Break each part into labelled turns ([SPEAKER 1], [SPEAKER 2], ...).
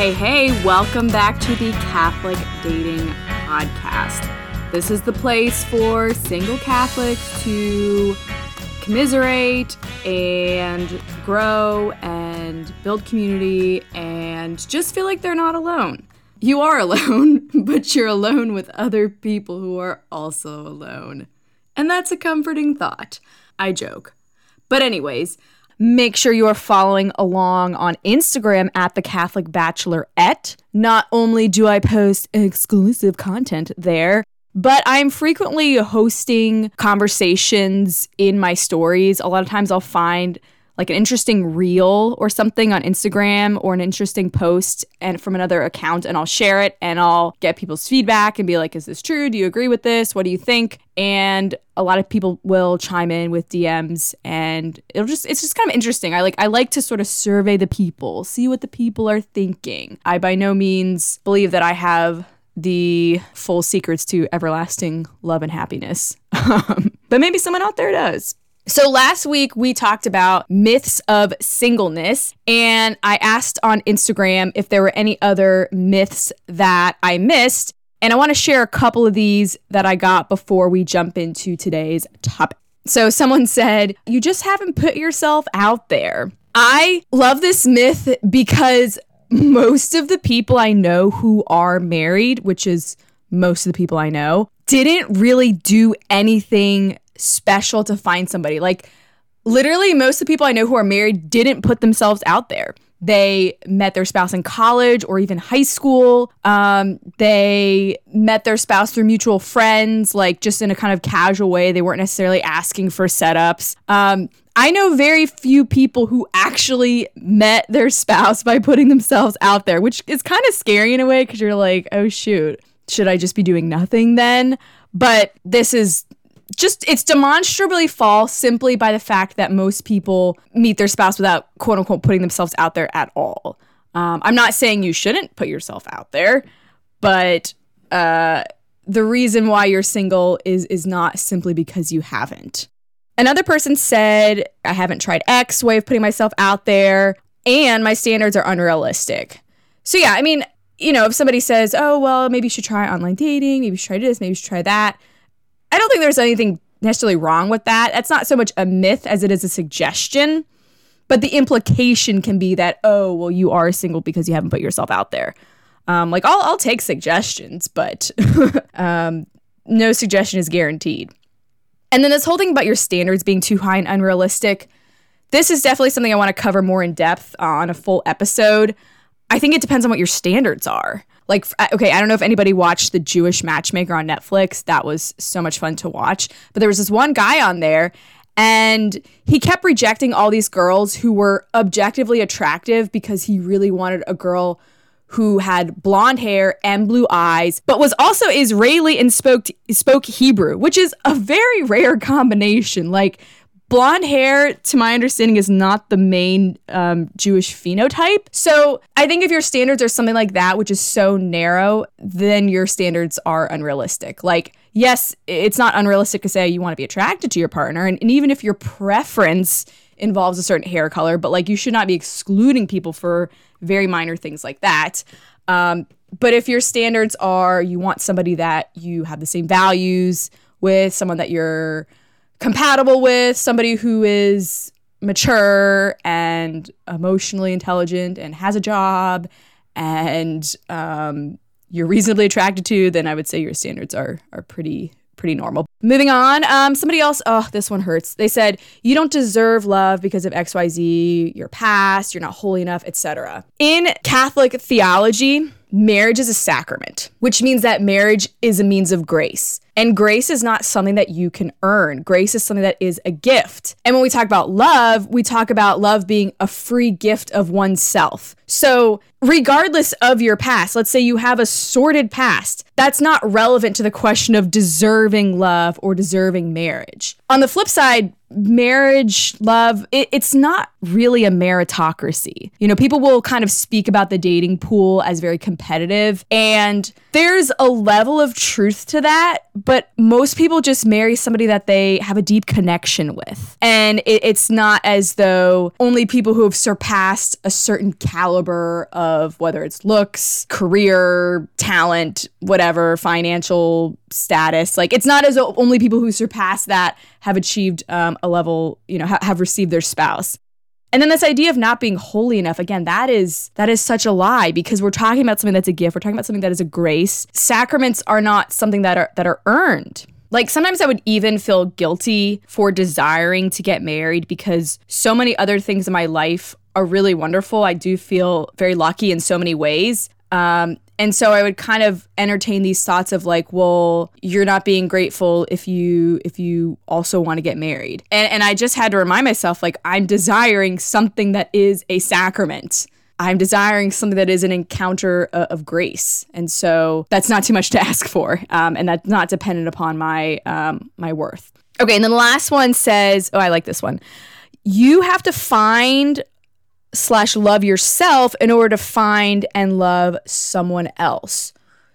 [SPEAKER 1] Hey, hey, welcome back to the Catholic Dating Podcast. This is the place for single Catholics to commiserate and grow and build community and just feel like they're not alone. You are alone, but you're alone with other people who are also alone. And that's a comforting thought. I joke. But, anyways, make sure you are following along on Instagram at the Catholic Bachelorette. Not only do I post exclusive content there, but I'm frequently hosting conversations in my stories. A lot of times I'll find like an interesting reel or something on Instagram or an interesting post and from another account and I'll share it and I'll get people's feedback and be like is this true? Do you agree with this? What do you think? And a lot of people will chime in with DMs and it'll just it's just kind of interesting. I like I like to sort of survey the people, see what the people are thinking. I by no means believe that I have the full secrets to everlasting love and happiness. Um, but maybe someone out there does. So last week we talked about myths of singleness, and I asked on Instagram if there were any other myths that I missed. And I want to share a couple of these that I got before we jump into today's topic. So someone said, You just haven't put yourself out there. I love this myth because most of the people I know who are married, which is most of the people I know, didn't really do anything special to find somebody. Like, literally, most of the people I know who are married didn't put themselves out there. They met their spouse in college or even high school. Um, they met their spouse through mutual friends, like just in a kind of casual way. They weren't necessarily asking for setups. Um, I know very few people who actually met their spouse by putting themselves out there, which is kind of scary in a way because you're like, oh, shoot, should I just be doing nothing then? But this is just it's demonstrably false simply by the fact that most people meet their spouse without quote unquote putting themselves out there at all. Um, I'm not saying you shouldn't put yourself out there, but uh, the reason why you're single is is not simply because you haven't. Another person said, I haven't tried X way of putting myself out there, and my standards are unrealistic. So, yeah, I mean, you know, if somebody says, oh, well, maybe you should try online dating, maybe you should try this, maybe you should try that, I don't think there's anything necessarily wrong with that. That's not so much a myth as it is a suggestion. But the implication can be that, oh, well, you are single because you haven't put yourself out there. Um, like, I'll, I'll take suggestions, but um, no suggestion is guaranteed. And then this whole thing about your standards being too high and unrealistic, this is definitely something I want to cover more in depth on a full episode. I think it depends on what your standards are. Like, okay, I don't know if anybody watched The Jewish Matchmaker on Netflix. That was so much fun to watch. But there was this one guy on there, and he kept rejecting all these girls who were objectively attractive because he really wanted a girl who had blonde hair and blue eyes, but was also Israeli and spoke spoke Hebrew, which is a very rare combination. Like blonde hair, to my understanding, is not the main um, Jewish phenotype. So I think if your standards are something like that, which is so narrow, then your standards are unrealistic. Like, yes, it's not unrealistic to say you want to be attracted to your partner. And, and even if your preference involves a certain hair color, but like you should not be excluding people for very minor things like that. Um, but if your standards are you want somebody that you have the same values with, someone that you're compatible with, somebody who is mature and emotionally intelligent and has a job and um, you're reasonably attracted to, then I would say your standards are are pretty pretty normal. Moving on, um, somebody else, oh, this one hurts. They said, you don't deserve love because of XYZ, your past, you're not holy enough, etc. In Catholic theology, marriage is a sacrament, which means that marriage is a means of grace. And grace is not something that you can earn. Grace is something that is a gift. And when we talk about love, we talk about love being a free gift of oneself. So, regardless of your past, let's say you have a sordid past, that's not relevant to the question of deserving love or deserving marriage. On the flip side, marriage, love, it, it's not really a meritocracy. You know, people will kind of speak about the dating pool as very competitive, and there's a level of truth to that, but most people just marry somebody that they have a deep connection with. And it, it's not as though only people who have surpassed a certain caliber caliber of whether it's looks, career, talent, whatever, financial status. Like it's not as only people who surpass that have achieved um, a level, you know, ha- have received their spouse. And then this idea of not being holy enough, again, that is that is such a lie because we're talking about something that's a gift. We're talking about something that is a grace. Sacraments are not something that are that are earned. Like sometimes I would even feel guilty for desiring to get married because so many other things in my life are really wonderful. I do feel very lucky in so many ways. Um, and so I would kind of entertain these thoughts of like, well, you're not being grateful if you if you also want to get married. And and I just had to remind myself like I'm desiring something that is a sacrament. I'm desiring something that is an encounter uh, of grace, and so that's not too much to ask for, um, and that's not dependent upon my um, my worth. Okay, and then the last one says, "Oh, I like this one. You have to find slash love yourself in order to find and love someone else."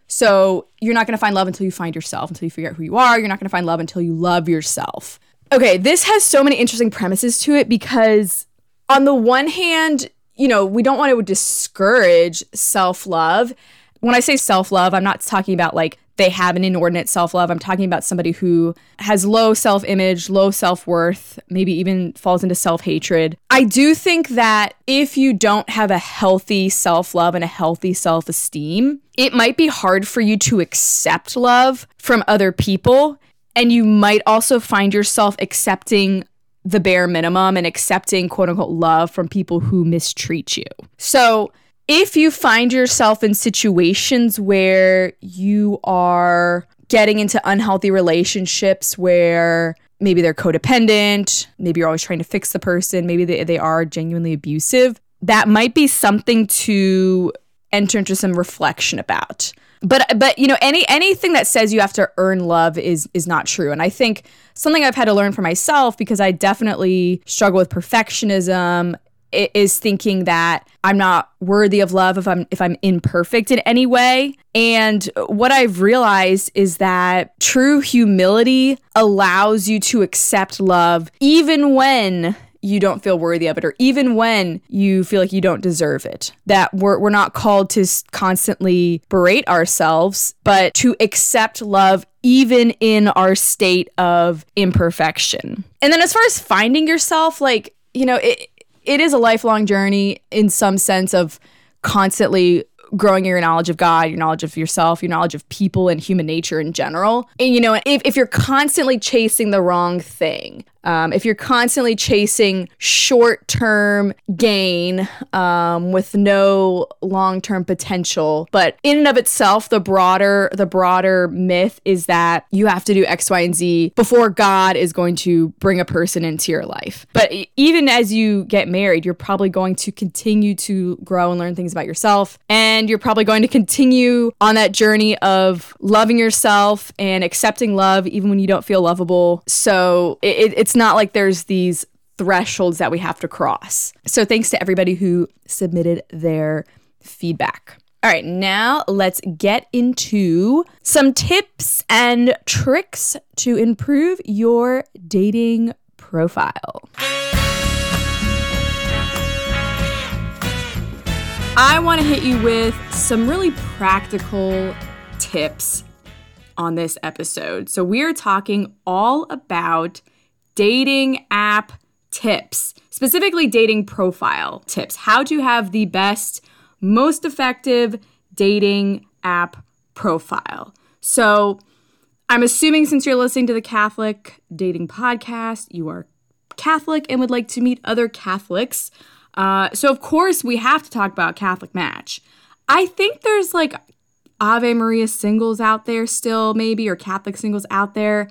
[SPEAKER 1] So you're not going to find love until you find yourself, until you figure out who you are. You're not going to find love until you love yourself. Okay, this has so many interesting premises to it because on the one hand, you know, we don't want to discourage self love. When I say self love, I'm not talking about like they have an inordinate self love. I'm talking about somebody who has low self image, low self worth, maybe even falls into self hatred. I do think that if you don't have a healthy self love and a healthy self esteem, it might be hard for you to accept love from other people. And you might also find yourself accepting the bare minimum and accepting quote unquote love from people who mistreat you. So, if you find yourself in situations where you are getting into unhealthy relationships where maybe they're codependent, maybe you're always trying to fix the person, maybe they, they are genuinely abusive, that might be something to enter into some reflection about. But but you know any anything that says you have to earn love is is not true. And i think something i've had to learn for myself because i definitely struggle with perfectionism is thinking that i'm not worthy of love if i'm if i'm imperfect in any way and what i've realized is that true humility allows you to accept love even when you don't feel worthy of it, or even when you feel like you don't deserve it. That we're, we're not called to constantly berate ourselves, but to accept love even in our state of imperfection. And then as far as finding yourself, like, you know, it, it is a lifelong journey in some sense of constantly growing your knowledge of God, your knowledge of yourself, your knowledge of people and human nature in general. And you know, if, if you're constantly chasing the wrong thing, um, if you're constantly chasing short term gain um, with no long term potential, but in and of itself, the broader the broader myth is that you have to do X, Y, and Z before God is going to bring a person into your life. But even as you get married, you're probably going to continue to grow and learn things about yourself, and you're probably going to continue on that journey of loving yourself and accepting love even when you don't feel lovable. So it, it's not like there's these thresholds that we have to cross. So thanks to everybody who submitted their feedback. All right, now let's get into some tips and tricks to improve your dating profile. I want to hit you with some really practical tips on this episode. So, we are talking all about dating app tips, specifically dating profile tips. How to have the best, most effective dating app profile. So, I'm assuming since you're listening to the Catholic Dating Podcast, you are Catholic and would like to meet other Catholics. Uh, so, of course, we have to talk about Catholic Match. I think there's like Ave Maria singles out there still, maybe, or Catholic singles out there.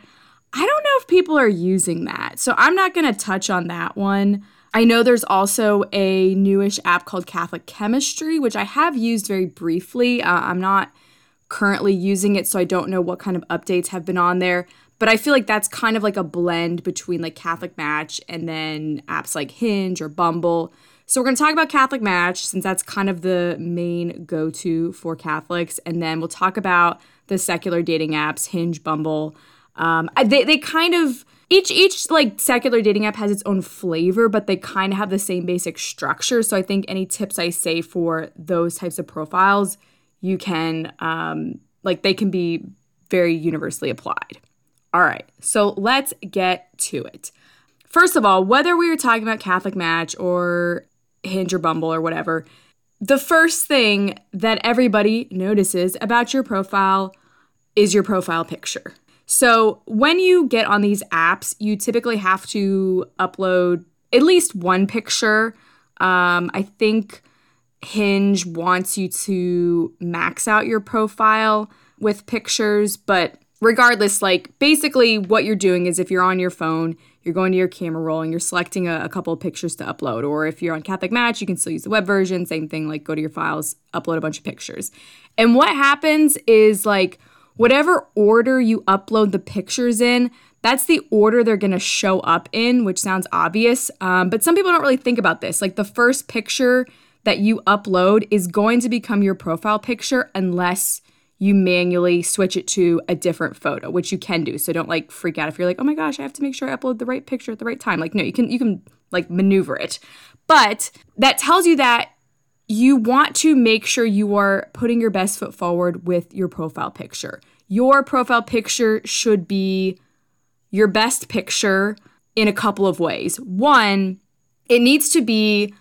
[SPEAKER 1] I don't know if people are using that. So I'm not going to touch on that one. I know there's also a newish app called Catholic Chemistry, which I have used very briefly. Uh, I'm not currently using it, so I don't know what kind of updates have been on there. But I feel like that's kind of like a blend between like Catholic Match and then apps like Hinge or Bumble. So we're going to talk about Catholic Match since that's kind of the main go to for Catholics. And then we'll talk about the secular dating apps, Hinge, Bumble. Um, they they kind of each each like secular dating app has its own flavor, but they kind of have the same basic structure. So I think any tips I say for those types of profiles, you can um, like they can be very universally applied. All right, so let's get to it. First of all, whether we were talking about Catholic Match or Hinge or Bumble or whatever, the first thing that everybody notices about your profile is your profile picture. So, when you get on these apps, you typically have to upload at least one picture. Um, I think Hinge wants you to max out your profile with pictures, but regardless, like basically what you're doing is if you're on your phone, you're going to your camera roll and you're selecting a, a couple of pictures to upload. Or if you're on Catholic Match, you can still use the web version. Same thing, like go to your files, upload a bunch of pictures. And what happens is like whatever order you upload the pictures in, that's the order they're gonna show up in, which sounds obvious. Um, but some people don't really think about this. Like the first picture that you upload is going to become your profile picture unless you manually switch it to a different photo, which you can do. So don't like freak out if you're like, "Oh my gosh, I have to make sure I upload the right picture at the right time." Like no, you can you can like maneuver it. But that tells you that you want to make sure you are putting your best foot forward with your profile picture. Your profile picture should be your best picture in a couple of ways. One, it needs to be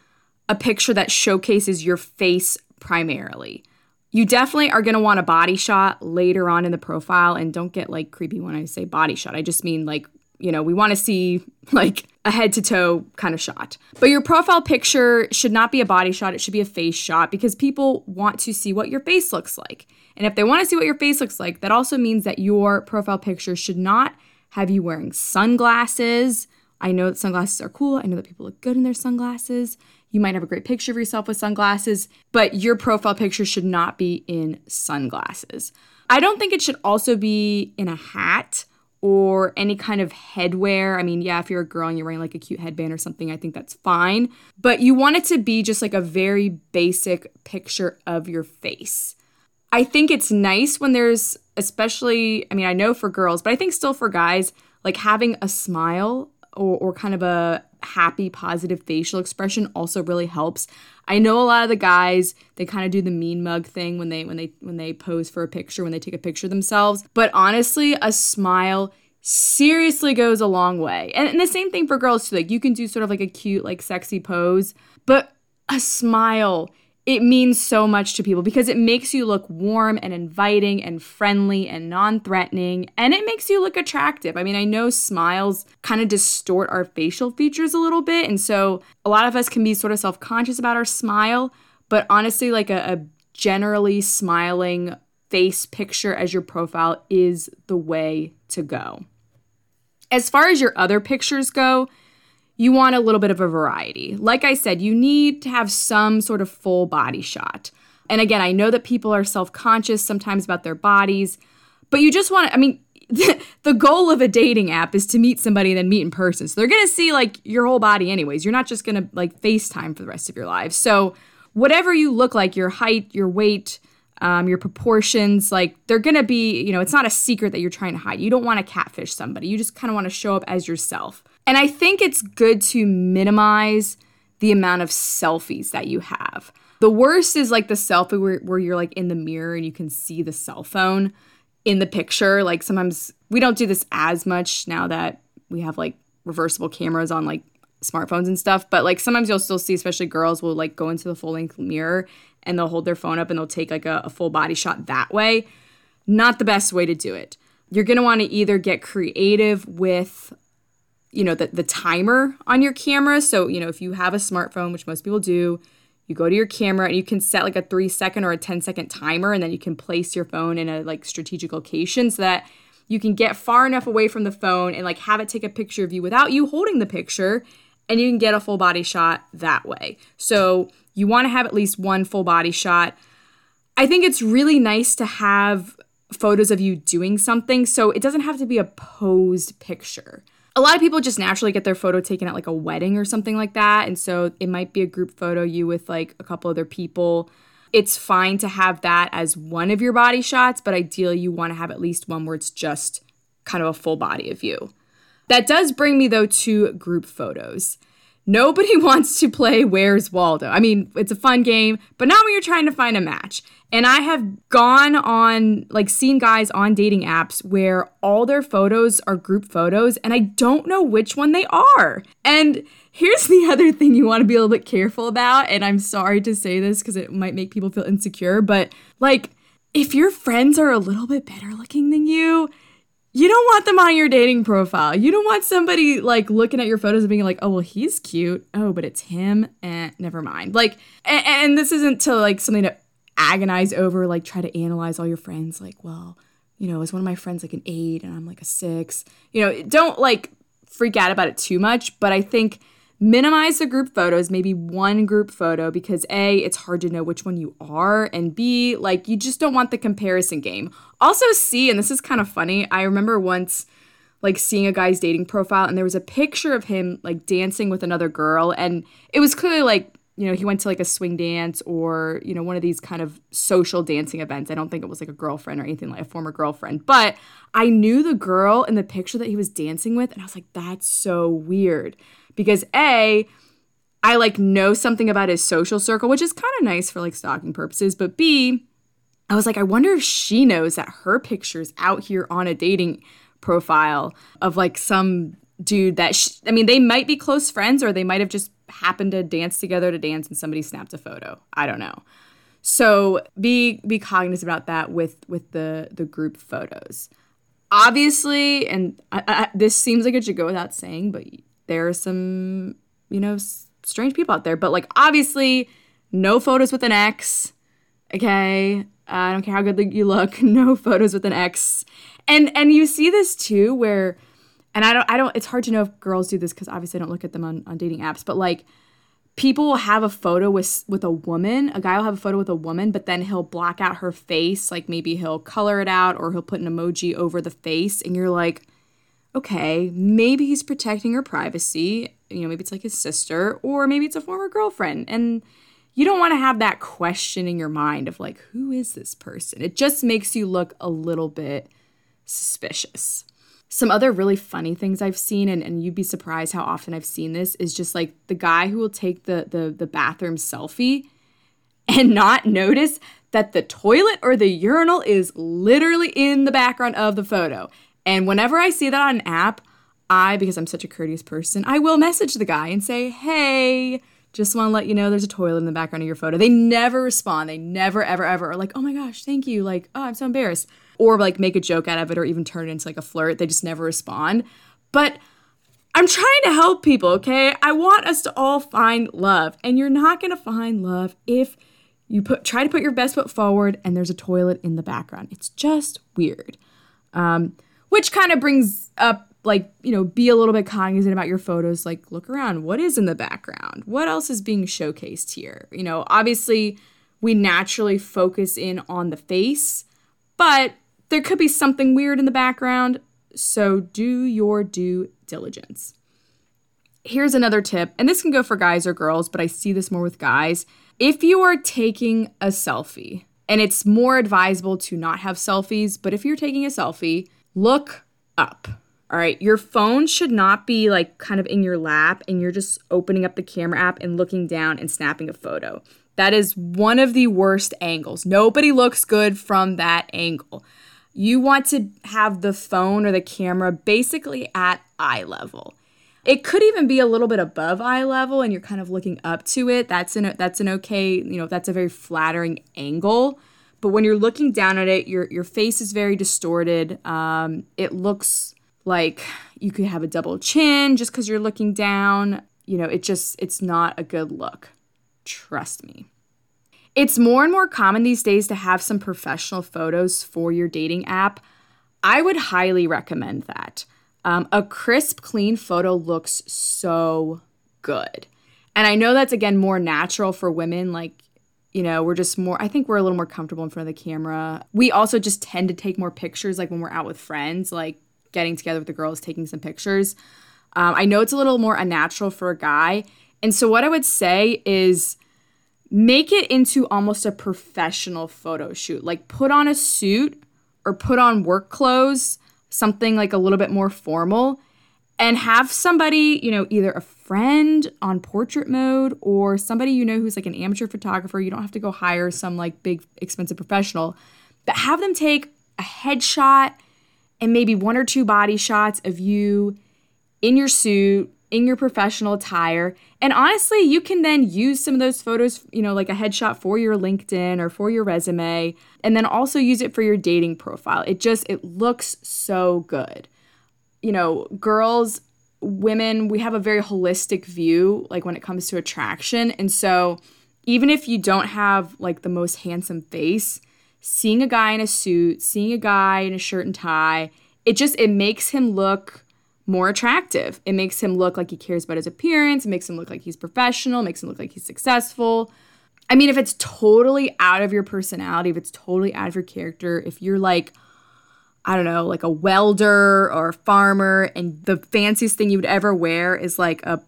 [SPEAKER 1] a picture that showcases your face primarily. You definitely are going to want a body shot later on in the profile and don't get like creepy when I say body shot. I just mean like, you know, we want to see like a head to toe kind of shot. But your profile picture should not be a body shot, it should be a face shot because people want to see what your face looks like. And if they want to see what your face looks like, that also means that your profile picture should not have you wearing sunglasses. I know that sunglasses are cool. I know that people look good in their sunglasses. You might have a great picture of yourself with sunglasses, but your profile picture should not be in sunglasses. I don't think it should also be in a hat or any kind of headwear. I mean, yeah, if you're a girl and you're wearing like a cute headband or something, I think that's fine. But you want it to be just like a very basic picture of your face. I think it's nice when there's, especially, I mean, I know for girls, but I think still for guys, like having a smile or, or kind of a happy, positive facial expression also really helps. I know a lot of the guys they kind of do the mean mug thing when they when they when they pose for a picture when they take a picture themselves. But honestly, a smile seriously goes a long way. And, and the same thing for girls too. Like you can do sort of like a cute, like sexy pose, but a smile it means so much to people because it makes you look warm and inviting and friendly and non threatening, and it makes you look attractive. I mean, I know smiles kind of distort our facial features a little bit, and so a lot of us can be sort of self conscious about our smile, but honestly, like a, a generally smiling face picture as your profile is the way to go. As far as your other pictures go, you want a little bit of a variety. Like I said, you need to have some sort of full body shot. And again, I know that people are self conscious sometimes about their bodies, but you just want to, I mean, the goal of a dating app is to meet somebody and then meet in person. So they're going to see like your whole body anyways. You're not just going to like FaceTime for the rest of your lives. So whatever you look like, your height, your weight, um, your proportions, like they're going to be, you know, it's not a secret that you're trying to hide. You don't want to catfish somebody. You just kind of want to show up as yourself. And I think it's good to minimize the amount of selfies that you have. The worst is like the selfie where, where you're like in the mirror and you can see the cell phone in the picture. Like sometimes we don't do this as much now that we have like reversible cameras on like smartphones and stuff. But like sometimes you'll still see, especially girls will like go into the full length mirror and they'll hold their phone up and they'll take like a, a full body shot that way. Not the best way to do it. You're gonna wanna either get creative with you know the, the timer on your camera. So you know if you have a smartphone which most people do you go to your camera and you can set like a three second or a 10 second timer and then you can place your phone in a like strategic location so that you can get far enough away from the phone and like have it take a picture of you without you holding the picture and you can get a full body shot that way. So you want to have at least one full body shot. I think it's really nice to have photos of you doing something so it doesn't have to be a posed picture a lot of people just naturally get their photo taken at like a wedding or something like that. And so it might be a group photo, you with like a couple other people. It's fine to have that as one of your body shots, but ideally you want to have at least one where it's just kind of a full body of you. That does bring me though to group photos. Nobody wants to play Where's Waldo. I mean, it's a fun game, but not when you're trying to find a match. And I have gone on, like, seen guys on dating apps where all their photos are group photos, and I don't know which one they are. And here's the other thing you want to be a little bit careful about. And I'm sorry to say this because it might make people feel insecure, but like, if your friends are a little bit better looking than you, you don't want them on your dating profile. You don't want somebody like looking at your photos and being like, oh, well, he's cute. Oh, but it's him. Eh, never mind. Like, and, and this isn't to like something to agonize over, like try to analyze all your friends. Like, well, you know, is one of my friends like an eight and I'm like a six? You know, don't like freak out about it too much. But I think minimize the group photos, maybe one group photo, because A, it's hard to know which one you are, and B, like you just don't want the comparison game. Also, C, and this is kind of funny, I remember once like seeing a guy's dating profile and there was a picture of him like dancing with another girl, and it was clearly like, you know, he went to like a swing dance or, you know, one of these kind of social dancing events. I don't think it was like a girlfriend or anything like a former girlfriend, but I knew the girl in the picture that he was dancing with, and I was like, that's so weird because A, I like know something about his social circle, which is kind of nice for like stalking purposes, but B, I was like, I wonder if she knows that her picture's out here on a dating profile of like some dude that she, I mean, they might be close friends or they might have just happened to dance together to dance and somebody snapped a photo. I don't know. So be be cognizant about that with with the the group photos. Obviously, and I, I, this seems like it should go without saying, but there are some, you know, s- strange people out there. But like, obviously, no photos with an X. Okay. Uh, I don't care how good you look. No photos with an X. And and you see this too, where, and I don't I don't. It's hard to know if girls do this because obviously I don't look at them on on dating apps. But like, people will have a photo with with a woman. A guy will have a photo with a woman, but then he'll black out her face. Like maybe he'll color it out or he'll put an emoji over the face, and you're like okay, maybe he's protecting her privacy. You know, maybe it's like his sister, or maybe it's a former girlfriend. And you don't want to have that question in your mind of like, who is this person? It just makes you look a little bit suspicious. Some other really funny things I've seen, and, and you'd be surprised how often I've seen this, is just like the guy who will take the, the, the bathroom selfie and not notice that the toilet or the urinal is literally in the background of the photo. And whenever I see that on an app, I, because I'm such a courteous person, I will message the guy and say, hey, just want to let you know there's a toilet in the background of your photo. They never respond. They never, ever, ever are like, oh my gosh, thank you. Like, oh, I'm so embarrassed. Or like make a joke out of it or even turn it into like a flirt. They just never respond. But I'm trying to help people, okay? I want us to all find love. And you're not going to find love if you put try to put your best foot forward and there's a toilet in the background. It's just weird. Um, which kind of brings up like you know be a little bit cognizant about your photos. Like look around. What is in the background? What else is being showcased here? You know obviously we naturally focus in on the face but there could be something weird in the background. So do your due diligence. Here's another tip and this can go for guys or girls but i see this more with guys. If you are taking a selfie and it's more advisable to not have selfies but if you're taking a selfie look up. All right, your phone should not be like kind of in your lap and you're just opening up the camera app and looking down and snapping a photo. That is one of the worst angles. Nobody looks good from that angle. You want to have the phone or the camera basically at eye level. It could even be a little bit above eye level and you're kind of looking up to it. That's an that's an okay, you know, that's a very flattering angle but when you're looking down at it, your your face is very distorted. Um, it looks like you could have a double chin just because you're looking down. You know, it just it's not a good look. Trust me. It's more and more common these days to have some professional photos for your dating app. I would highly recommend that. Um, a crisp, clean photo looks so good. And I know that's again more natural for women. Like you know, we're just more, I think we're a little more comfortable in front of the camera. We also just tend to take more pictures, like when we're out with friends, like getting together with the girls, taking some pictures. Um, I know it's a little more unnatural for a guy. And so, what I would say is make it into almost a professional photo shoot. Like, put on a suit or put on work clothes, something like a little bit more formal and have somebody, you know, either a friend on portrait mode or somebody you know who's like an amateur photographer. You don't have to go hire some like big expensive professional, but have them take a headshot and maybe one or two body shots of you in your suit, in your professional attire. And honestly, you can then use some of those photos, you know, like a headshot for your LinkedIn or for your resume, and then also use it for your dating profile. It just it looks so good you know, girls, women, we have a very holistic view, like when it comes to attraction. And so, even if you don't have like the most handsome face, seeing a guy in a suit, seeing a guy in a shirt and tie, it just it makes him look more attractive. It makes him look like he cares about his appearance, it makes him look like he's professional, makes him look like he's successful. I mean, if it's totally out of your personality, if it's totally out of your character, if you're like I don't know, like a welder or a farmer, and the fanciest thing you would ever wear is like a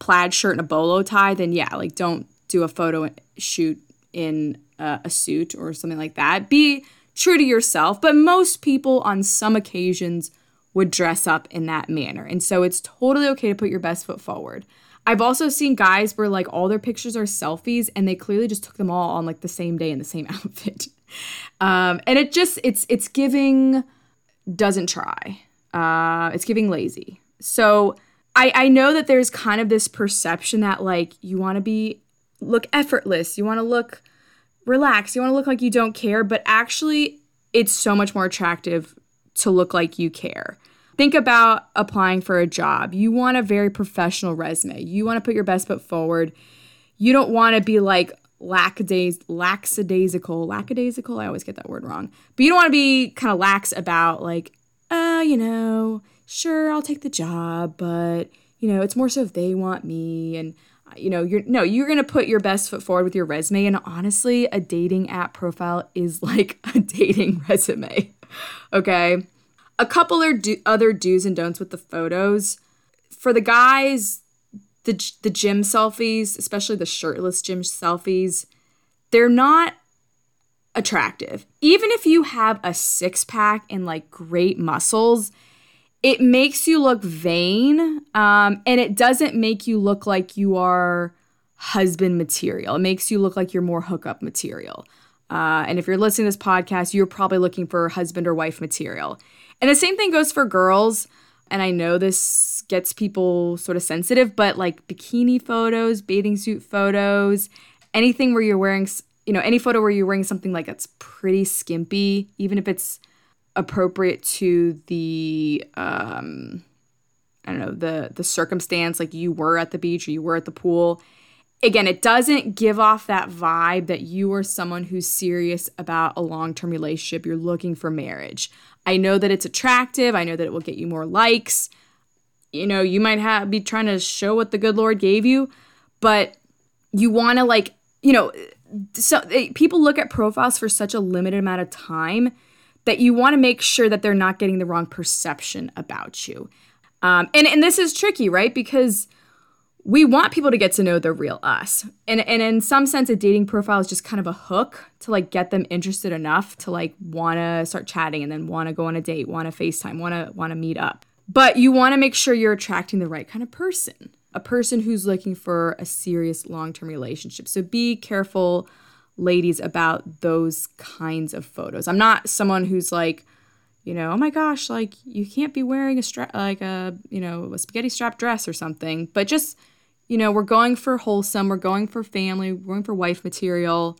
[SPEAKER 1] plaid shirt and a bolo tie, then yeah, like don't do a photo shoot in a, a suit or something like that. Be true to yourself, but most people on some occasions would dress up in that manner. And so it's totally okay to put your best foot forward. I've also seen guys where like all their pictures are selfies and they clearly just took them all on like the same day in the same outfit. Um, and it just it's it's giving doesn't try. Uh, it's giving lazy. So I, I know that there's kind of this perception that like you want to be look effortless, you want to look relaxed, you want to look like you don't care, but actually it's so much more attractive to look like you care. Think about applying for a job. You want a very professional resume. You want to put your best foot forward. You don't want to be like lackadays lackadaisical lackadaisical i always get that word wrong. But you don't want to be kind of lax about like uh you know sure i'll take the job but you know it's more so if they want me and uh, you know you're no you're gonna put your best foot forward with your resume. And honestly a dating app profile is like a dating resume okay? A couple do- other do's and don'ts with the photos. For the guys the the gym selfies, especially the shirtless gym selfies, they're not attractive. Even if you have a six pack and like great muscles, it makes you look vain, um, and it doesn't make you look like you are husband material. It makes you look like you're more hookup material. Uh, and if you're listening to this podcast, you're probably looking for husband or wife material. And the same thing goes for girls and I know this gets people sort of sensitive, but like bikini photos, bathing suit photos, anything where you're wearing, you know, any photo where you're wearing something like that's pretty skimpy, even if it's appropriate to the um I don't know, the the circumstance like you were at the beach or you were at the pool. Again, it doesn't give off that vibe that you are someone who's serious about a long-term relationship. You're looking for marriage. I know that it's attractive. I know that it will get you more likes. You know, you might have be trying to show what the good Lord gave you, but you want to like, you know, so they, people look at profiles for such a limited amount of time that you want to make sure that they're not getting the wrong perception about you. Um, and and this is tricky, right? Because we want people to get to know the real us. And and in some sense a dating profile is just kind of a hook to like get them interested enough to like want to start chatting and then want to go on a date, want to FaceTime, want to want to meet up. But you want to make sure you're attracting the right kind of person. A person who's looking for a serious long-term relationship. So be careful ladies about those kinds of photos. I'm not someone who's like you know, oh my gosh, like you can't be wearing a strap like a, you know, a spaghetti strap dress or something, but just you know, we're going for wholesome, we're going for family, we're going for wife material,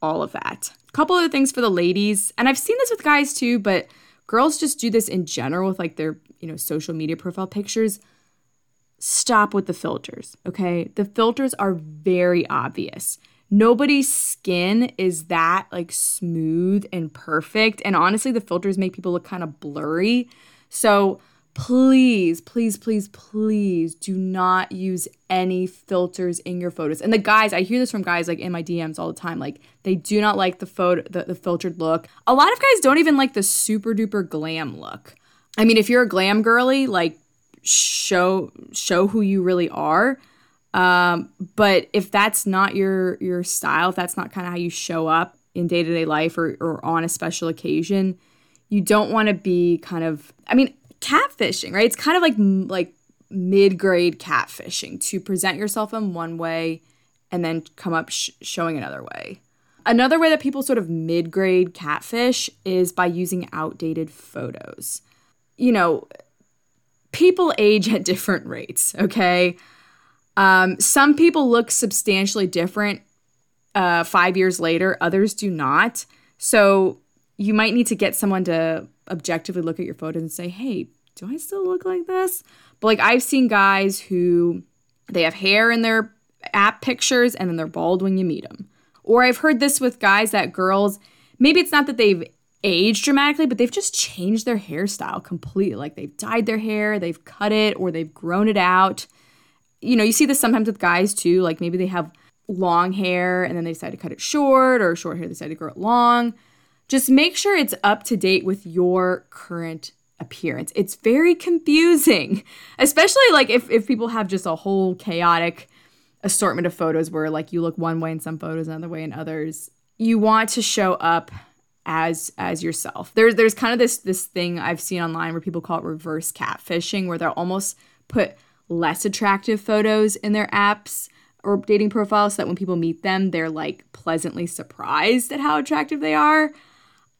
[SPEAKER 1] all of that. A couple other things for the ladies, and I've seen this with guys too, but girls just do this in general with like their, you know, social media profile pictures. Stop with the filters, okay? The filters are very obvious. Nobody's skin is that like smooth and perfect. And honestly, the filters make people look kind of blurry. So, please, please, please, please do not use any filters in your photos. And the guys, I hear this from guys like in my DMs all the time. Like they do not like the photo, the, the filtered look. A lot of guys don't even like the super duper glam look. I mean, if you're a glam girly, like show show who you really are. Um, but if that's not your your style, if that's not kind of how you show up in day to day life or, or on a special occasion, you don't want to be kind of I mean, catfishing, right? It's kind of like like mid-grade catfishing to present yourself in one way and then come up sh- showing another way. Another way that people sort of mid-grade catfish is by using outdated photos. You know, people age at different rates, okay? Um, some people look substantially different uh, five years later, others do not. So you might need to get someone to objectively look at your photos and say, hey, do I still look like this? But like I've seen guys who they have hair in their app pictures and then they're bald when you meet them. Or I've heard this with guys that girls, maybe it's not that they've aged dramatically, but they've just changed their hairstyle completely. Like they've dyed their hair, they've cut it, or they've grown it out. You know, you see this sometimes with guys too. Like maybe they have long hair and then they decide to cut it short, or short hair, they decide to grow it long. Just make sure it's up to date with your current appearance. It's very confusing, especially like if, if people have just a whole chaotic assortment of photos where like you look one way in some photos, another way in others. You want to show up as as yourself. There's there's kind of this this thing I've seen online where people call it reverse catfishing, where they'll almost put less attractive photos in their apps or dating profiles so that when people meet them, they're like pleasantly surprised at how attractive they are.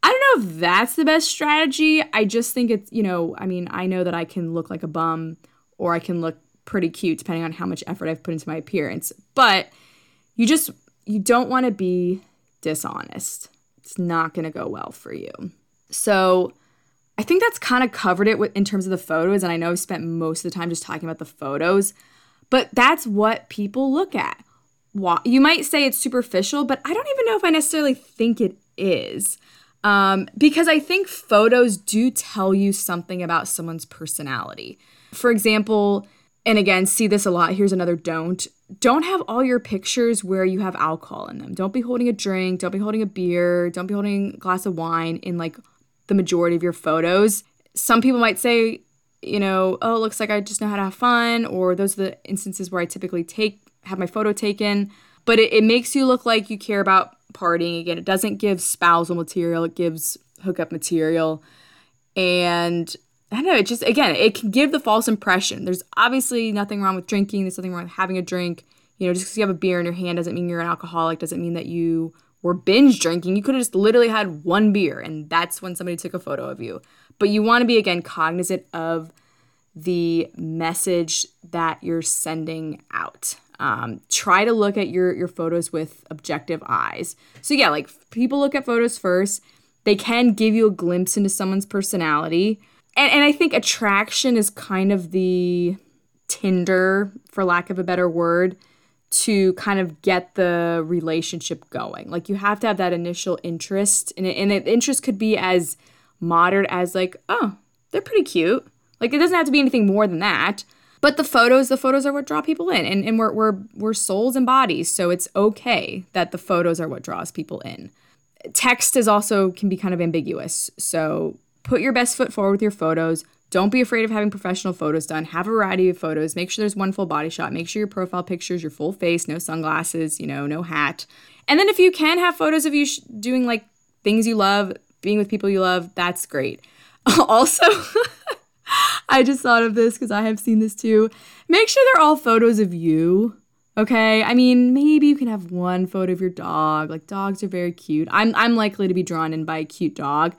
[SPEAKER 1] I don't know if that's the best strategy. I just think it's, you know, I mean, I know that I can look like a bum or I can look pretty cute depending on how much effort I've put into my appearance. But you just you don't want to be dishonest. It's not going to go well for you. So, I think that's kind of covered it with, in terms of the photos and I know I've spent most of the time just talking about the photos, but that's what people look at. You might say it's superficial, but I don't even know if I necessarily think it is. Um, because I think photos do tell you something about someone's personality. For example, and again, see this a lot. Here's another don't. Don't have all your pictures where you have alcohol in them. Don't be holding a drink. Don't be holding a beer. Don't be holding a glass of wine in like the majority of your photos. Some people might say, you know, oh, it looks like I just know how to have fun, or those are the instances where I typically take have my photo taken. But it, it makes you look like you care about partying. Again, it doesn't give spousal material, it gives hookup material. And I don't know, it just, again, it can give the false impression. There's obviously nothing wrong with drinking, there's nothing wrong with having a drink. You know, just because you have a beer in your hand doesn't mean you're an alcoholic, doesn't mean that you were binge drinking. You could have just literally had one beer, and that's when somebody took a photo of you. But you want to be, again, cognizant of the message that you're sending out. Um, try to look at your your photos with objective eyes. So yeah, like people look at photos first. They can give you a glimpse into someone's personality and, and I think attraction is kind of the tinder, for lack of a better word, to kind of get the relationship going. Like you have to have that initial interest, and, and the interest could be as moderate as like, oh, they're pretty cute. Like it doesn't have to be anything more than that. But the photos, the photos are what draw people in, and, and we're, we're we're souls and bodies, so it's okay that the photos are what draws people in. Text is also can be kind of ambiguous, so Put your best foot forward with your photos. Don't be afraid of having professional photos done. Have a variety of photos. Make sure there's one full body shot. Make sure your profile pictures your full face, no sunglasses, you know, no hat. And then if you can have photos of you sh- doing like things you love, being with people you love, that's great. also, I just thought of this because I have seen this too. Make sure they're all photos of you. Okay, I mean maybe you can have one photo of your dog. Like dogs are very cute. I'm I'm likely to be drawn in by a cute dog.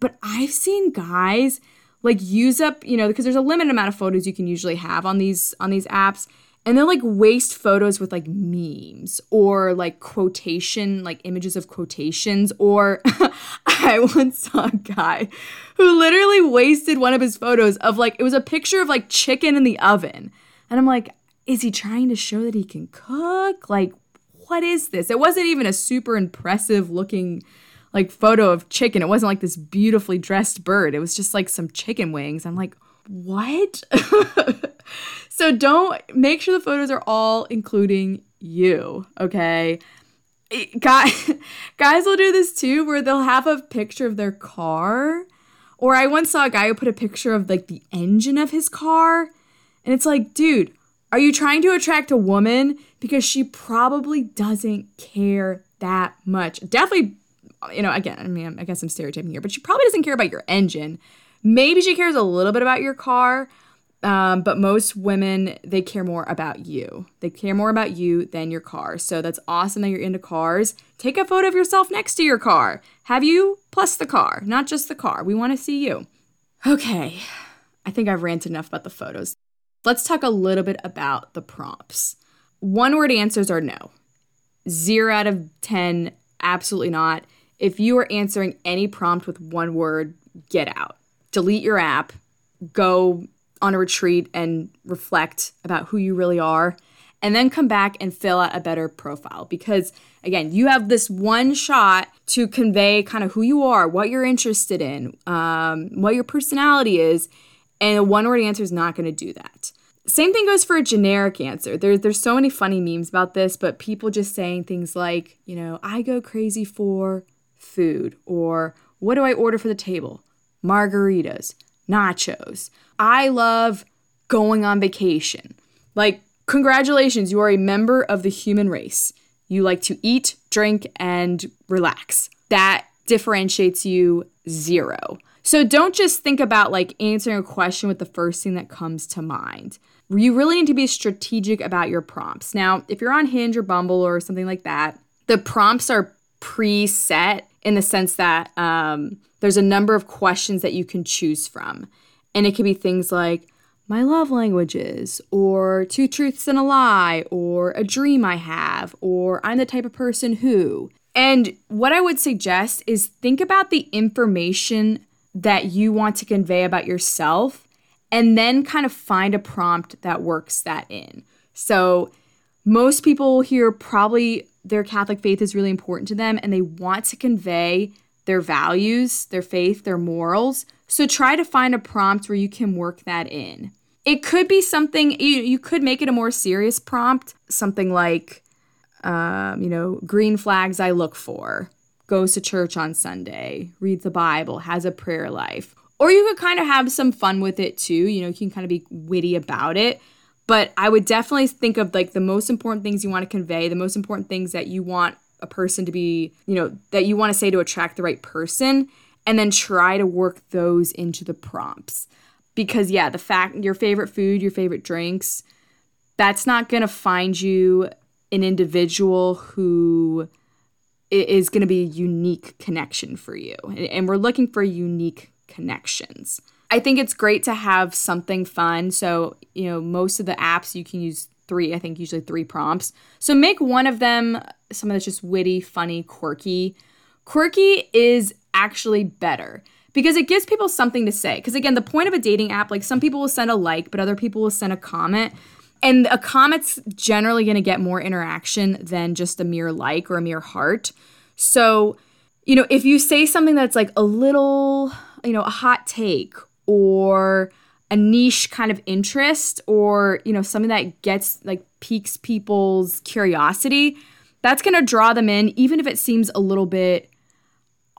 [SPEAKER 1] But I've seen guys like use up, you know, because there's a limited amount of photos you can usually have on these on these apps and they'll like waste photos with like memes or like quotation like images of quotations or i once saw a guy who literally wasted one of his photos of like it was a picture of like chicken in the oven and i'm like is he trying to show that he can cook like what is this it wasn't even a super impressive looking like photo of chicken. It wasn't like this beautifully dressed bird. It was just like some chicken wings. I'm like, what? so don't make sure the photos are all including you, okay? Guy, guys will do this too, where they'll have a picture of their car. Or I once saw a guy who put a picture of like the engine of his car. And it's like, dude, are you trying to attract a woman? Because she probably doesn't care that much. Definitely you know, again, I mean, I guess I'm stereotyping here, but she probably doesn't care about your engine. Maybe she cares a little bit about your car, um, but most women, they care more about you. They care more about you than your car. So that's awesome that you're into cars. Take a photo of yourself next to your car. Have you plus the car, not just the car. We want to see you. Okay, I think I've ranted enough about the photos. Let's talk a little bit about the prompts. One word answers are no. Zero out of 10, absolutely not. If you are answering any prompt with one word, get out. Delete your app, go on a retreat and reflect about who you really are and then come back and fill out a better profile. Because again you have this one shot to convey kind of who you are what you're interested in um, what your personality is and a one word answer is not going to do that. Same thing goes for a generic answer. There, there's so many funny memes about this but people just saying things like you know i go crazy for food or what do i order for the table? Margaritas nachos. I love going on vacation. Like, congratulations, you are a member of the human race. You like to eat, drink, and relax. That differentiates you zero. So don't just think about like answering a question with the first thing that comes to mind. You really need to be strategic about your prompts. Now, if you're on Hinge or Bumble or something like that, the prompts are preset in the sense that um, there's a number of questions that you can choose from. And it could be things like, my love languages, or two truths and a lie, or a dream I have, or I'm the type of person who. And what I would suggest is think about the information that you want to convey about yourself and then kind of find a prompt that works that in. So, most people here probably their Catholic faith is really important to them and they want to convey their values, their faith, their morals. So try to find a prompt where you can work that in. It could be something, you, you could make it a more serious prompt, something like, um, you know, green flags I look for, goes to church on Sunday, reads the Bible, has a prayer life. Or you could kind of have some fun with it too. You know, you can kind of be witty about it. But I would definitely think of like the most important things you want to convey, the most important things that you want a person to be, you know, that you want to say to attract the right person, and then try to work those into the prompts. Because, yeah, the fact your favorite food, your favorite drinks, that's not going to find you an individual who is going to be a unique connection for you. And we're looking for unique connections. I think it's great to have something fun. So, you know, most of the apps you can use three, I think usually three prompts. So make one of them something that's just witty, funny, quirky. Quirky is actually better because it gives people something to say. Because again, the point of a dating app, like some people will send a like, but other people will send a comment. And a comment's generally going to get more interaction than just a mere like or a mere heart. So, you know, if you say something that's like a little, you know, a hot take or a niche kind of interest or you know something that gets like piques people's curiosity that's going to draw them in even if it seems a little bit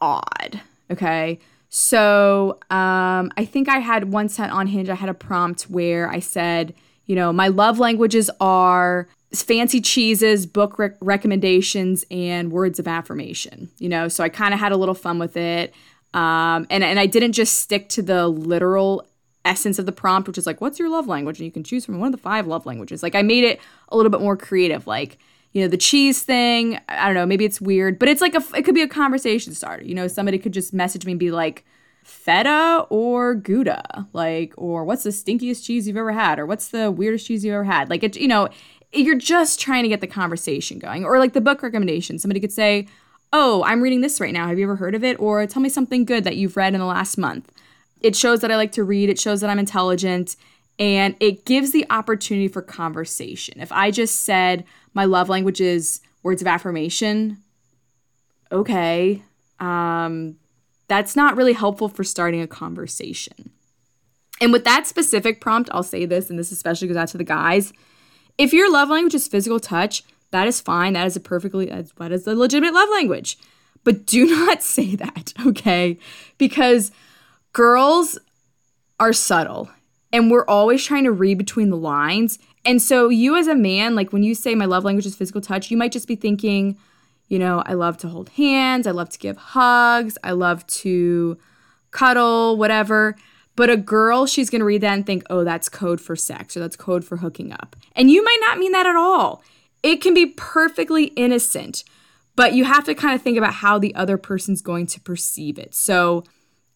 [SPEAKER 1] odd okay so um, i think i had one set on hinge i had a prompt where i said you know my love languages are fancy cheeses book rec- recommendations and words of affirmation you know so i kind of had a little fun with it um, and, and I didn't just stick to the literal essence of the prompt, which is like, what's your love language? And you can choose from one of the five love languages. Like I made it a little bit more creative, like, you know, the cheese thing. I don't know, maybe it's weird, but it's like a, it could be a conversation starter. You know, somebody could just message me and be like, feta or Gouda, like, or what's the stinkiest cheese you've ever had, or what's the weirdest cheese you've ever had. Like, it, you know, you're just trying to get the conversation going. Or like the book recommendation, somebody could say, oh, I'm reading this right now. Have you ever heard of it? Or tell me something good that you've read in the last month. It shows that I like to read, it shows that I'm intelligent, and it gives the opportunity for conversation. If I just said my love language is words of affirmation, okay, um, that's not really helpful for starting a conversation. And with that specific prompt, I'll say this, and this especially goes out to the guys. If your love language is physical touch, that is fine. That is a perfectly, that is a legitimate love language. But do not say that, okay? Because girls are subtle and we're always trying to read between the lines. And so, you as a man, like when you say my love language is physical touch, you might just be thinking, You know, I love to hold hands, I love to give hugs, I love to cuddle, whatever. But a girl, she's gonna read that and think, oh, that's code for sex or that's code for hooking up. And you might not mean that at all. It can be perfectly innocent, but you have to kind of think about how the other person's going to perceive it. So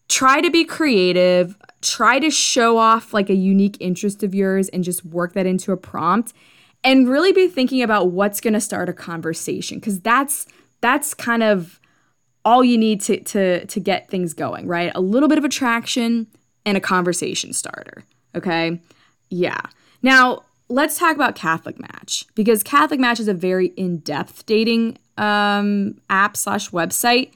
[SPEAKER 1] try to be creative, try to show off like a unique interest of yours and just work that into a prompt and really be thinking about what's going to start a conversation because that's that's kind of all you need to to to get things going, right? A little bit of attraction and a conversation starter, okay? Yeah. Now, let's talk about Catholic Match because Catholic Match is a very in-depth dating um, app slash website,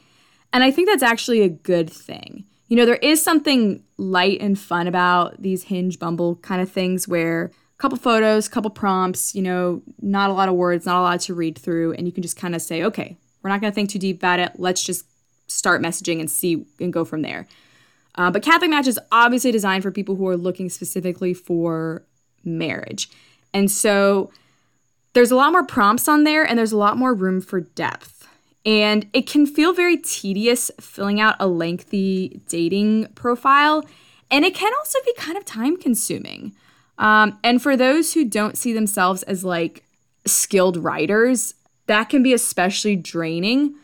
[SPEAKER 1] and I think that's actually a good thing. You know, there is something light and fun about these Hinge, Bumble kind of things where a couple photos, couple prompts, you know, not a lot of words, not a lot to read through, and you can just kind of say, okay, we're not going to think too deep about it. Let's just start messaging and see and go from there. Uh, but Catholic Match is obviously designed for people who are looking specifically for marriage. And so there's a lot more prompts on there and there's a lot more room for depth. And it can feel very tedious filling out a lengthy dating profile. And it can also be kind of time consuming. Um, and for those who don't see themselves as like skilled writers, that can be especially draining.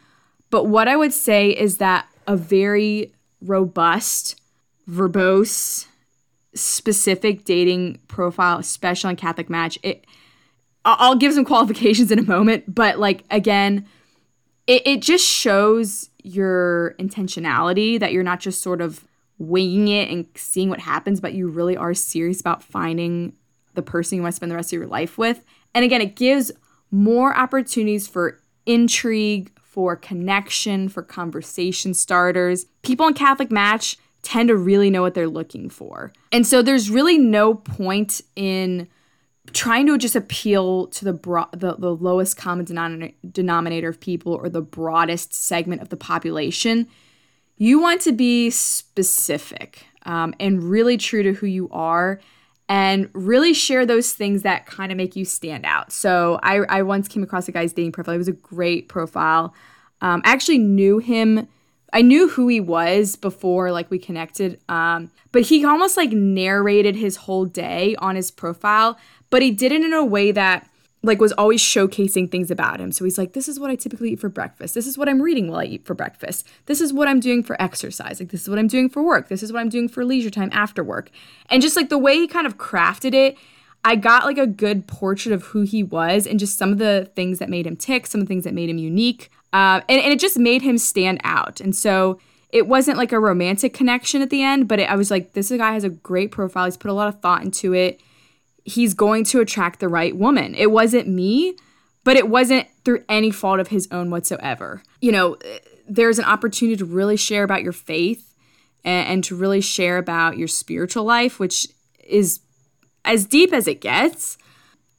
[SPEAKER 1] But what I would say is that a very robust, verbose, specific dating profile, especially on Catholic Match, it I'll give some qualifications in a moment, but like again, it, it just shows your intentionality that you're not just sort of winging it and seeing what happens, but you really are serious about finding the person you want to spend the rest of your life with. And again, it gives more opportunities for intrigue, for connection, for conversation starters. People in Catholic Match tend to really know what they're looking for. And so there's really no point in trying to just appeal to the, the, the lowest common denom- denominator of people or the broadest segment of the population. You want to be specific um, and really true to who you are and really share those things that kind of make you stand out. So I, I once came across a guy's dating profile. It was a great profile. Um, I actually knew him. I knew who he was before like we connected. Um, but he almost like narrated his whole day on his profile, but he did it in a way that like was always showcasing things about him. So he's like, this is what I typically eat for breakfast. This is what I'm reading while I eat for breakfast. This is what I'm doing for exercise. Like this is what I'm doing for work. This is what I'm doing for leisure time after work. And just like the way he kind of crafted it, I got like a good portrait of who he was and just some of the things that made him tick, some of the things that made him unique. Uh, and, and it just made him stand out. And so it wasn't like a romantic connection at the end, but it, I was like, this guy has a great profile. He's put a lot of thought into it he's going to attract the right woman. It wasn't me, but it wasn't through any fault of his own whatsoever. You know, there's an opportunity to really share about your faith and, and to really share about your spiritual life, which is as deep as it gets.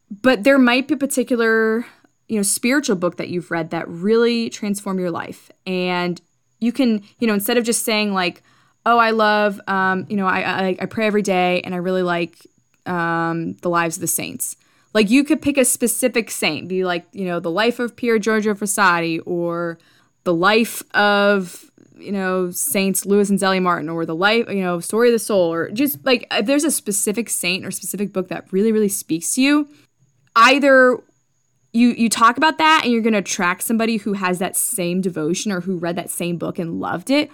[SPEAKER 1] But there might be a particular, you know, spiritual book that you've read that really transform your life. And you can, you know, instead of just saying like, oh, I love, um, you know, I, I, I pray every day and I really like um, the lives of the saints. Like you could pick a specific saint, be like, you know, the life of Pier Giorgio Frassati or the life of, you know, Saints Louis and Zélie Martin or the life, you know, Story of the Soul or just like if there's a specific saint or specific book that really, really speaks to you, either you you talk about that and you're going to attract somebody who has that same devotion or who read that same book and loved it,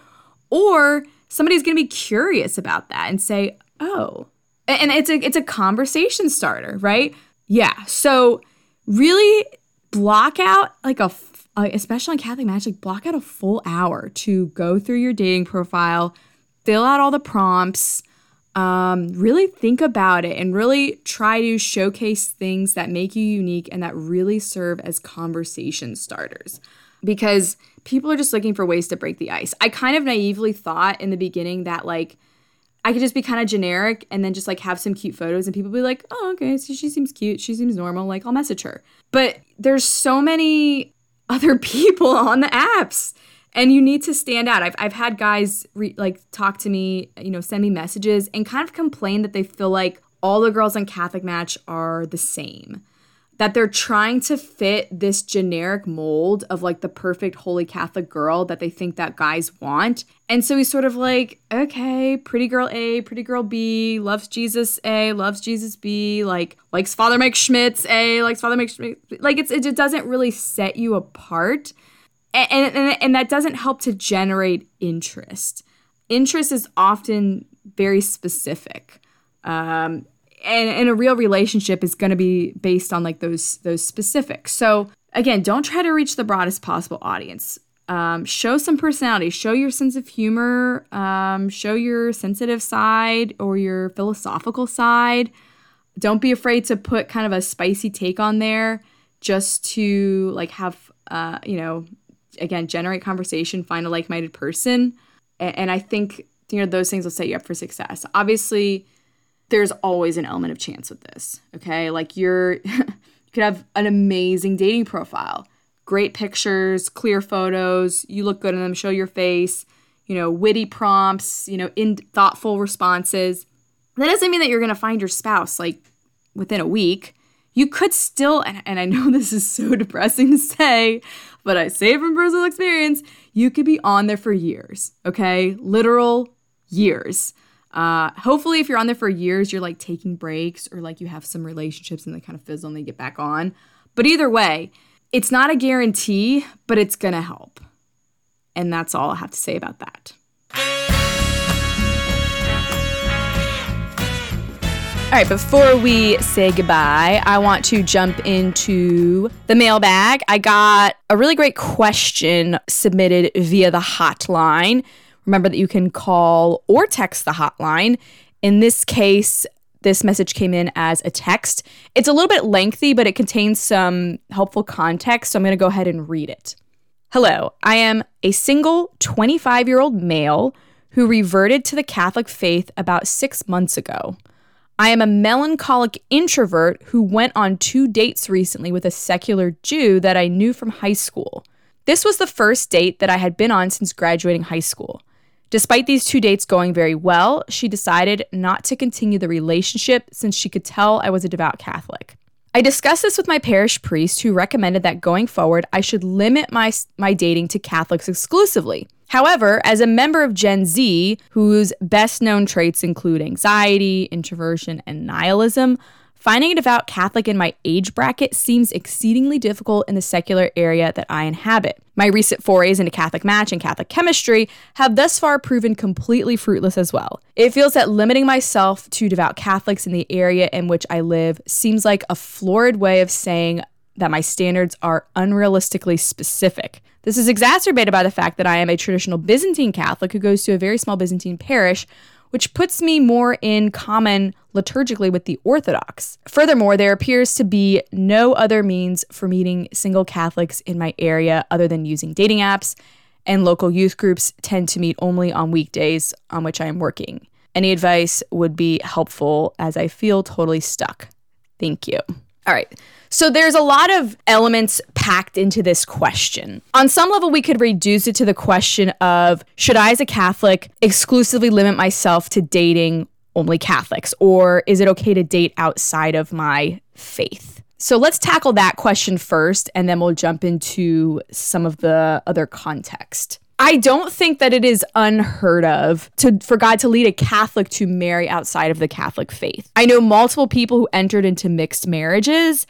[SPEAKER 1] or somebody's going to be curious about that and say, "Oh, and it's a it's a conversation starter, right? Yeah. So really block out like a especially on Catholic Match, like block out a full hour to go through your dating profile, fill out all the prompts, um, really think about it, and really try to showcase things that make you unique and that really serve as conversation starters. Because people are just looking for ways to break the ice. I kind of naively thought in the beginning that like I could just be kind of generic and then just like have some cute photos and people be like, oh, okay, so she seems cute. She seems normal. Like, I'll message her. But there's so many other people on the apps and you need to stand out. I've, I've had guys re- like talk to me, you know, send me messages and kind of complain that they feel like all the girls on Catholic Match are the same. That they're trying to fit this generic mold of like the perfect holy Catholic girl that they think that guys want. And so he's sort of like, okay, pretty girl A, pretty girl B, loves Jesus A, loves Jesus B, like likes Father Mike Schmitz A, likes Father Mike Schmitz. Like it's it doesn't really set you apart. And, and, and that doesn't help to generate interest. Interest is often very specific. Um, and, and a real relationship is going to be based on like those those specifics. So again, don't try to reach the broadest possible audience. Um, show some personality, show your sense of humor, um, show your sensitive side or your philosophical side. Don't be afraid to put kind of a spicy take on there just to like have, uh, you know, again, generate conversation, find a like minded person. And, and I think, you know, those things will set you up for success. Obviously, there's always an element of chance with this. Okay. Like you're, you could have an amazing dating profile, great pictures, clear photos, you look good in them, show your face, you know, witty prompts, you know, in thoughtful responses. That doesn't mean that you're going to find your spouse like within a week. You could still, and, and I know this is so depressing to say, but I say it from personal experience, you could be on there for years, okay? Literal years. Uh, hopefully, if you're on there for years, you're like taking breaks or like you have some relationships and they kind of fizzle and they get back on. But either way, it's not a guarantee, but it's gonna help. And that's all I have to say about that. All right, before we say goodbye, I want to jump into the mailbag. I got a really great question submitted via the hotline. Remember that you can call or text the hotline. In this case, this message came in as a text. It's a little bit lengthy, but it contains some helpful context, so I'm going to go ahead and read it. Hello, I am a single 25 year old male who reverted to the Catholic faith about six months ago. I am a melancholic introvert who went on two dates recently with a secular Jew that I knew from high school. This was the first date that I had been on since graduating high school. Despite these two dates going very well, she decided not to continue the relationship since she could tell I was a devout Catholic. I discussed this with my parish priest, who recommended that going forward, I should limit my, my dating to Catholics exclusively. However, as a member of Gen Z, whose best known traits include anxiety, introversion, and nihilism, Finding a devout Catholic in my age bracket seems exceedingly difficult in the secular area that I inhabit. My recent forays into Catholic match and Catholic chemistry have thus far proven completely fruitless as well. It feels that limiting myself to devout Catholics in the area in which I live seems like a florid way of saying that my standards are unrealistically specific. This is exacerbated by the fact that I am a traditional Byzantine Catholic who goes to a very small Byzantine parish which puts me more in common liturgically with the Orthodox. Furthermore, there appears to be no other means for meeting single Catholics in my area other than using dating apps, and local youth groups tend to meet only on weekdays on which I am working. Any advice would be helpful as I feel totally stuck. Thank you. All right. So there's a lot of elements packed into this question. On some level, we could reduce it to the question of should I, as a Catholic, exclusively limit myself to dating only Catholics, or is it okay to date outside of my faith? So let's tackle that question first, and then we'll jump into some of the other context. I don't think that it is unheard of to for God to lead a Catholic to marry outside of the Catholic faith. I know multiple people who entered into mixed marriages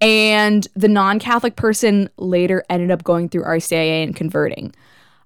[SPEAKER 1] and the non-Catholic person later ended up going through RCIA and converting.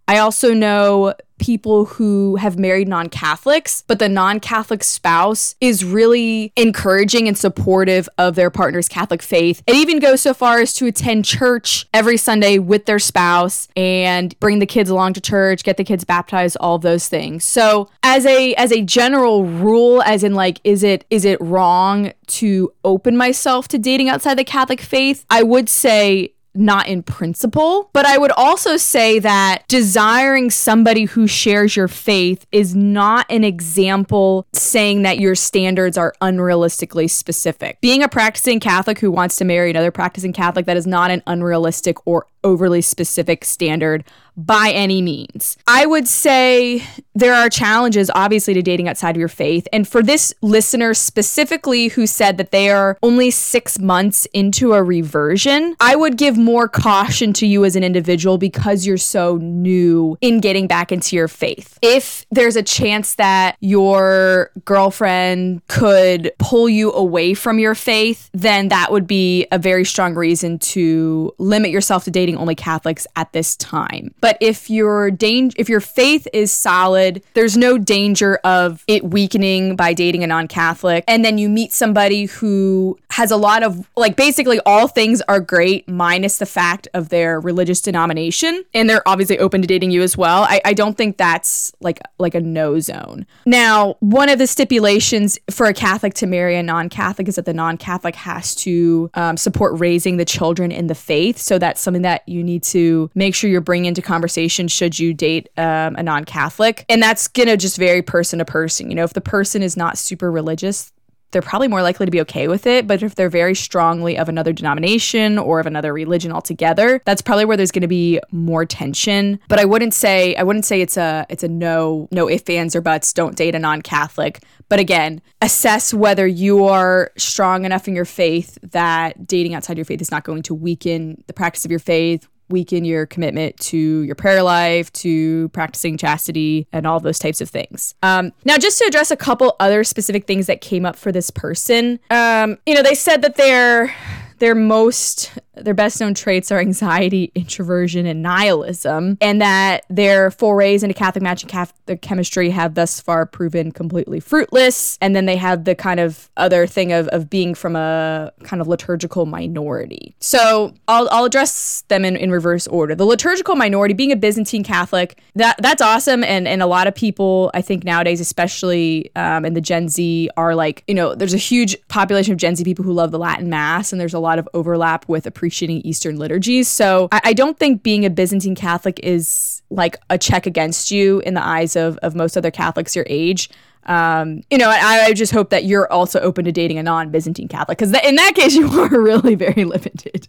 [SPEAKER 1] I also know people who have married non Catholics, but the non Catholic spouse is really encouraging and supportive of their partner's Catholic faith. It even goes so far as to attend church every Sunday with their spouse and bring the kids along to church, get the kids baptized, all those things. So as a as a general rule, as in like, is it is it wrong to open myself to dating outside the Catholic faith? I would say not in principle. But I would also say that desiring somebody who shares your faith is not an example saying that your standards are unrealistically specific. Being a practicing Catholic who wants to marry another practicing Catholic, that is not an unrealistic or overly specific standard by any means. I would say there are challenges, obviously, to dating outside of your faith. And for this listener specifically who said that they are only six months into a reversion, I would give more caution to you as an individual because you're so new in getting back into your faith. If there's a chance that your girlfriend could pull you away from your faith, then that would be a very strong reason to limit yourself to dating only Catholics at this time. But if your dang- if your faith is solid, there's no danger of it weakening by dating a non-Catholic. And then you meet somebody who has a lot of like basically all things are great minus the fact of their religious denomination, and they're obviously open to dating you as well. I, I don't think that's like like a no zone. Now, one of the stipulations for a Catholic to marry a non-Catholic is that the non-Catholic has to um, support raising the children in the faith. So that's something that you need to make sure you're bringing into conversation should you date um, a non-Catholic, and that's gonna just vary person to person. You know, if the person is not super religious, they're probably more likely to be okay with it. But if they're very strongly of another denomination or of another religion altogether, that's probably where there's going to be more tension. But I wouldn't say I wouldn't say it's a it's a no no if ands or buts. Don't date a non-Catholic. But again, assess whether you are strong enough in your faith that dating outside your faith is not going to weaken the practice of your faith, weaken your commitment to your prayer life, to practicing chastity, and all those types of things. Um, now, just to address a couple other specific things that came up for this person, um, you know, they said that they're their most their best known traits are anxiety, introversion, and nihilism, and that their forays into Catholic Match and Catholic chemistry have thus far proven completely fruitless. And then they have the kind of other thing of, of being from a kind of liturgical minority. So I'll, I'll address them in, in reverse order. The liturgical minority, being a Byzantine Catholic, that that's awesome. And, and a lot of people, I think nowadays, especially um, in the Gen Z, are like, you know, there's a huge population of Gen Z people who love the Latin Mass, and there's a lot of overlap with appreciating Eastern liturgies. So I, I don't think being a Byzantine Catholic is like a check against you in the eyes of, of most other Catholics your age. Um, you know, I, I, just hope that you're also open to dating a non-Byzantine Catholic because th- in that case you are really very limited.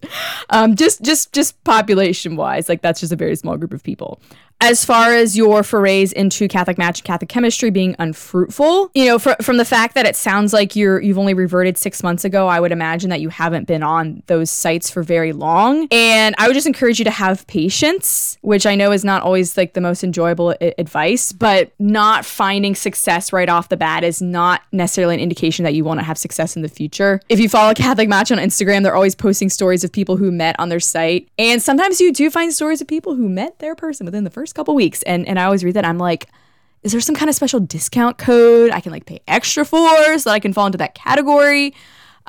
[SPEAKER 1] Um, just just just population wise, like that's just a very small group of people as far as your forays into Catholic Match, Catholic chemistry being unfruitful, you know, fr- from the fact that it sounds like you're you've only reverted six months ago, I would imagine that you haven't been on those sites for very long. And I would just encourage you to have patience, which I know is not always like the most enjoyable I- advice, but not finding success right off the bat is not necessarily an indication that you want to have success in the future. If you follow Catholic Match on Instagram, they're always posting stories of people who met on their site, and sometimes you do find stories of people who met their person within the first first couple weeks. And and I always read that. I'm like, is there some kind of special discount code I can like pay extra for so that I can fall into that category?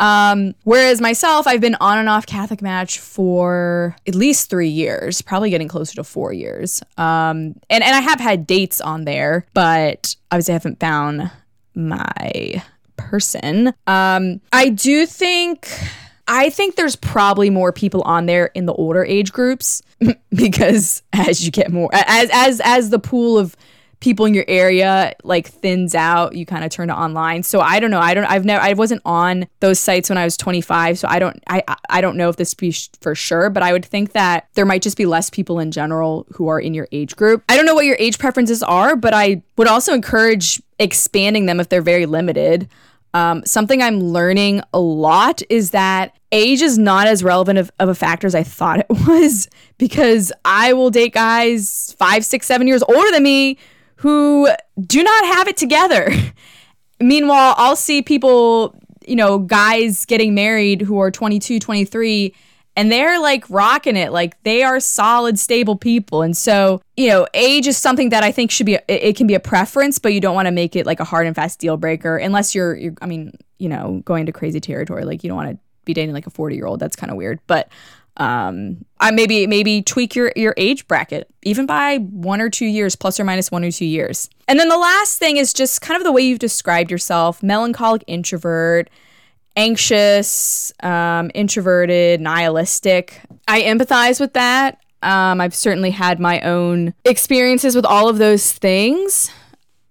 [SPEAKER 1] Um, whereas myself, I've been on and off Catholic Match for at least three years, probably getting closer to four years. Um, and, and I have had dates on there, but obviously I haven't found my person. Um, I do think I think there's probably more people on there in the older age groups because as you get more as as as the pool of people in your area like thins out, you kind of turn to online. So I don't know. I don't. I've never. I wasn't on those sites when I was 25. So I don't. I I don't know if this be for sure. But I would think that there might just be less people in general who are in your age group. I don't know what your age preferences are, but I would also encourage expanding them if they're very limited. Um, something I'm learning a lot is that age is not as relevant of, of, a factor as I thought it was because I will date guys five, six, seven years older than me who do not have it together. Meanwhile, I'll see people, you know, guys getting married who are 22, 23 and they're like rocking it. Like they are solid stable people. And so you know age is something that i think should be a, it can be a preference but you don't want to make it like a hard and fast deal breaker unless you're, you're i mean you know going to crazy territory. Like you don't want to be dating like a 40 year old that's kind of weird. But um i maybe maybe tweak your your age bracket even by one or two years plus or minus one or two years and then the last thing is just kind of the way you've described yourself melancholic introvert anxious, um, introverted, nihilistic. I empathize with that. Um, I've certainly had my own experiences with all of those things.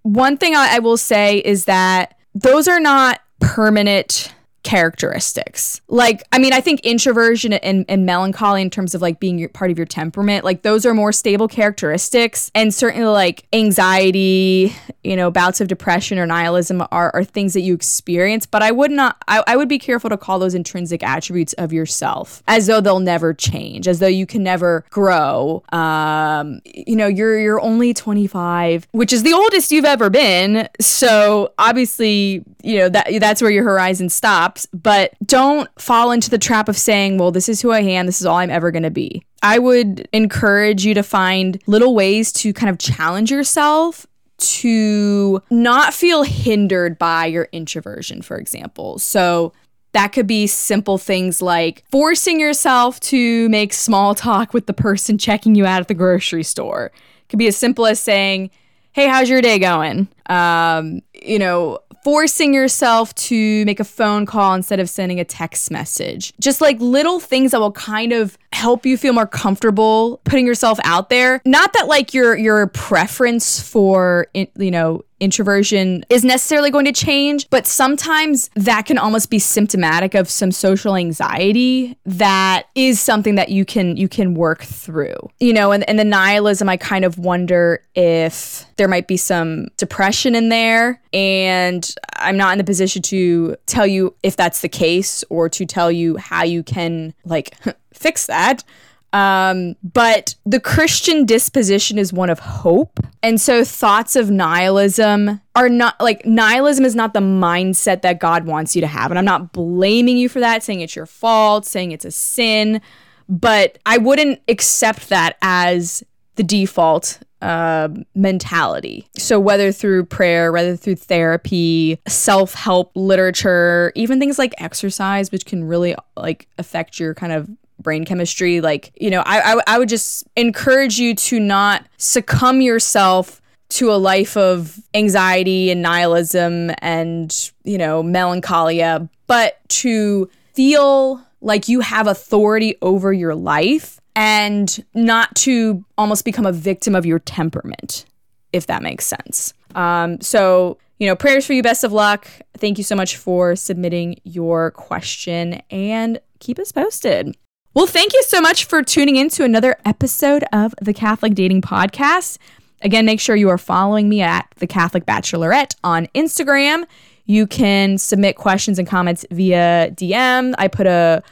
[SPEAKER 1] One thing I, I will say is that those are not permanent characteristics. Like, I mean, I think introversion and, and melancholy, in terms of like being your, part of your temperament, like those are more stable characteristics. And certainly, like anxiety, you know, bouts of depression or nihilism are, are things that you experience. But I would not, I, I would be careful to call those intrinsic attributes of yourself as though they'll never change, as though you can never grow. Um, you know, you're you're only 25, which is the oldest you've ever been. So obviously, you know that that's where your horizon stops. But don't fall into the trap of saying, "Well, this is who I am. This is all I'm ever going to be." I would encourage you to find little ways to kind of challenge yourself to not feel hindered by your introversion, for example. So that could be simple things like forcing yourself to make small talk with the person checking you out at the grocery store. It could be as simple as saying, Hey, how's your day going? Um, you know, forcing yourself to make a phone call instead of sending a text message. Just like little things that will kind of help you feel more comfortable putting yourself out there. Not that like your your preference for you know introversion is necessarily going to change, but sometimes that can almost be symptomatic of some social anxiety that is something that you can you can work through. You know, and, and the nihilism, I kind of wonder if there might be some depression in there. And I'm not in the position to tell you if that's the case or to tell you how you can like fix that. Um, but the Christian disposition is one of hope. And so thoughts of nihilism are not like nihilism is not the mindset that God wants you to have. And I'm not blaming you for that, saying it's your fault, saying it's a sin, but I wouldn't accept that as the default uh, mentality. So, whether through prayer, whether through therapy, self help literature, even things like exercise, which can really like affect your kind of brain chemistry. Like, you know, I, I, I would just encourage you to not succumb yourself to a life of anxiety and nihilism and, you know, melancholia, but to feel like you have authority over your life and not to almost become a victim of your temperament, if that makes sense. Um, so, you know, prayers for you. Best of luck. Thank you so much for submitting your question and keep us posted. Well, thank you so much for tuning in to another episode of the Catholic Dating Podcast. Again, make sure you are following me at the Catholic Bachelorette on Instagram. You can submit questions and comments via DM. I put a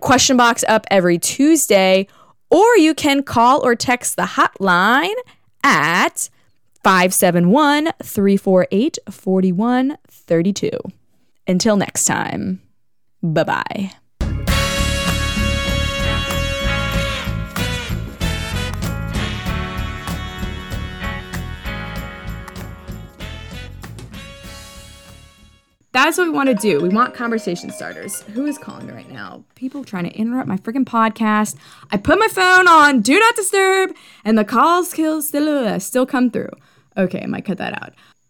[SPEAKER 1] question box up every Tuesday, or you can call or text the hotline at 571 348 4132. Until next time, bye bye. That's what we want to do. We want conversation starters. Who is calling me right now? People trying to interrupt my freaking podcast. I put my phone on do not disturb, and the calls still still, still come through. Okay, I might cut that out.